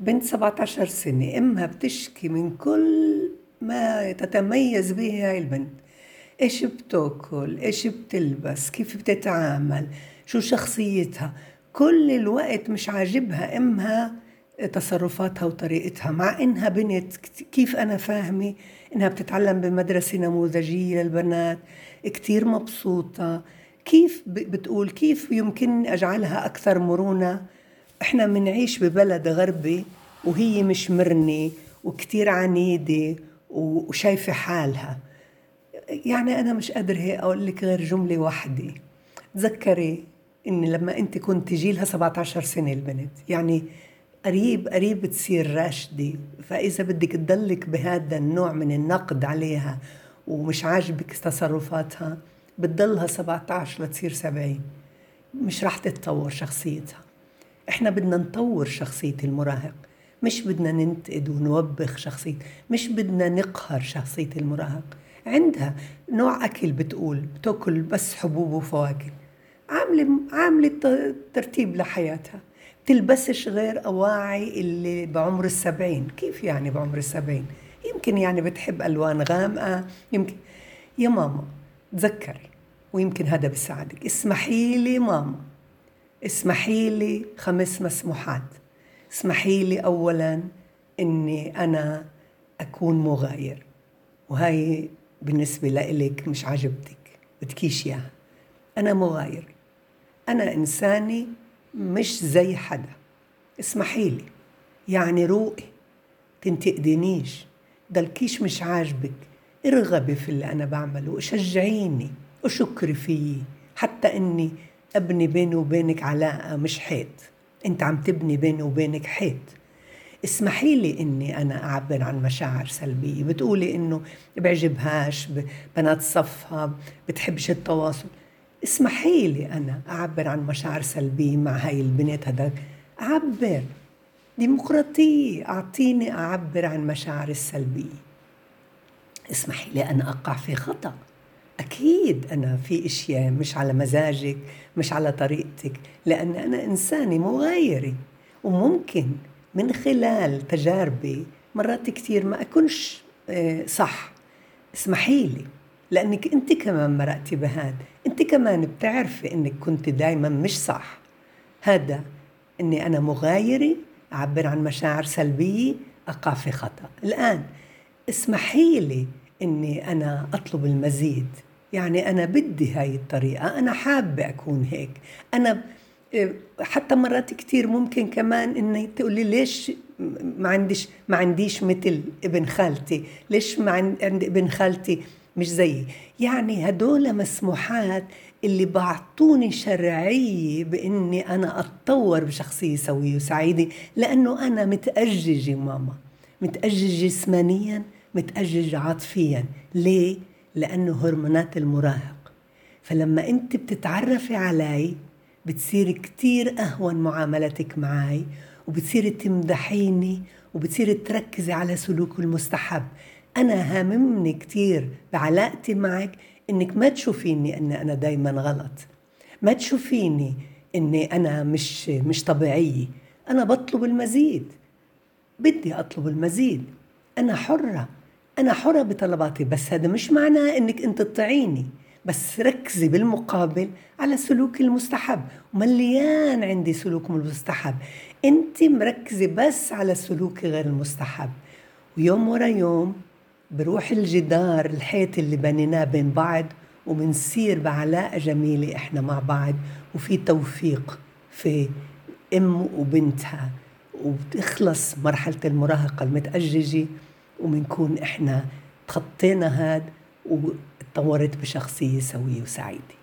بنت 17 سنة أمها بتشكي من كل ما تتميز به هاي البنت. إيش بتأكل؟ إيش بتلبس؟ كيف بتتعامل؟ شو شخصيتها؟ كل الوقت مش عاجبها أمها تصرفاتها وطريقتها مع إنها بنت كيف أنا فاهمة؟ إنها بتتعلم بمدرسة نموذجية للبنات كتير مبسوطة. كيف بتقول كيف يمكن أجعلها أكثر مرونة؟ إحنا منعيش ببلد غربي وهي مش مرنة وكتير عنيدة وشايفة حالها. يعني أنا مش قادرة أقول لك غير جملة واحدة. تذكري إن لما أنت كنت جيلها 17 سنة البنت. يعني قريب قريب تصير راشدة. فإذا بدك تضلك بهذا النوع من النقد عليها ومش عاجبك تصرفاتها بتضلها 17 لتصير 70 مش رح تتطور شخصيتها. إحنا بدنا نطور شخصية المراهق. مش بدنا ننتقد ونوبخ شخصية مش بدنا نقهر شخصية المراهق. عندها نوع أكل بتقول بتأكل بس حبوب وفواكه. عاملة عاملة ترتيب لحياتها. تلبسش غير أواعي اللي بعمر السبعين. كيف يعني بعمر السبعين؟ يمكن يعني بتحب ألوان غامقة. يمكن. يا ماما تذكري ويمكن هذا بيساعدك اسمحي لي ماما. اسمحي لي خمس مسموحات. اسمحي لي أولا إني أنا أكون مغاير وهي بالنسبة لإلك مش عجبتك بدكيش إياها. أنا مغاير. أنا إنساني مش زي حدا. اسمحي لي. يعني روقي. تنتقدنيش ضلكيش مش عاجبك. ارغبي في اللي أنا بعمله وشجعيني وشكري فيي. حتى إني أبني بيني وبينك علاقة مش حيط. أنت عم تبني بيني وبينك حيط. اسمحي لي إني أنا أعبر عن مشاعر سلبية. بتقولي إنه بعجبهاش بنات صفها بتحبش التواصل. اسمحي لي أنا أعبر عن مشاعر سلبية مع هاي البنت هذا أعبر. ديمقراطية. أعطيني أعبر عن مشاعري السلبية. اسمحي لي ان أقع في خطأ. أكيد أنا في أشياء مش على مزاجك مش على طريقتك لأن أنا إنسانة مغايرة وممكن من خلال تجاربي مرات كثير ما أكونش آه، صح. اسمحي لي لأنك أنت كمان مرقتي بهذا أنت كمان بتعرفي أنك كنت دايما مش صح. هذا أني أنا مغايرة أعبر عن مشاعر سلبية أقع في خطأ. الآن اسمحي لي أني أنا أطلب المزيد. يعني أنا بدي هاي الطريقة أنا حابة أكون هيك. أنا آه، حتى مرات كتير ممكن كمان انه تقولي ليش ما عنديش ما عنديش مثل ابن خالتي؟ ليش ما عند ابن خالتي مش زيي؟ يعني هدول مسموحات اللي بعطوني شرعية بإني أنا أتطور بشخصية سوية وسعيدة لأنه أنا متأججة ماما متأجج جسمانيا متأجج عاطفيا. ليه؟ لأنه هرمونات المراهق. فلما أنت بتتعرفي علي بتصير كتير أهون معاملتك معي وبتصير تمدحيني وبتصير تركزي على سلوك المستحب. أنا هاممني كتير بعلاقتي معك إنك ما تشوفيني إن أنا دايما غلط. ما تشوفيني إني أنا مش مش طبيعية. أنا بطلب المزيد. بدي أطلب المزيد. أنا حرة. أنا حرة بطلباتي بس هذا مش معناه إنك أنت تطيعيني. بس ركزي بالمقابل على سلوك المستحب. مليان عندي سلوك مستحب. أنت مركزة بس على سلوك غير المستحب. ويوم ورا يوم بروح الجدار الحيط اللي بنيناه بين بعض ومنصير بعلاقة جميلة إحنا مع بعض وفي توفيق في أم وبنتها. وبتخلص مرحلة المراهقة المتأججة. وبنكون إحنا تخطينا هاد وتطورت بشخصية سوية وسعيدة.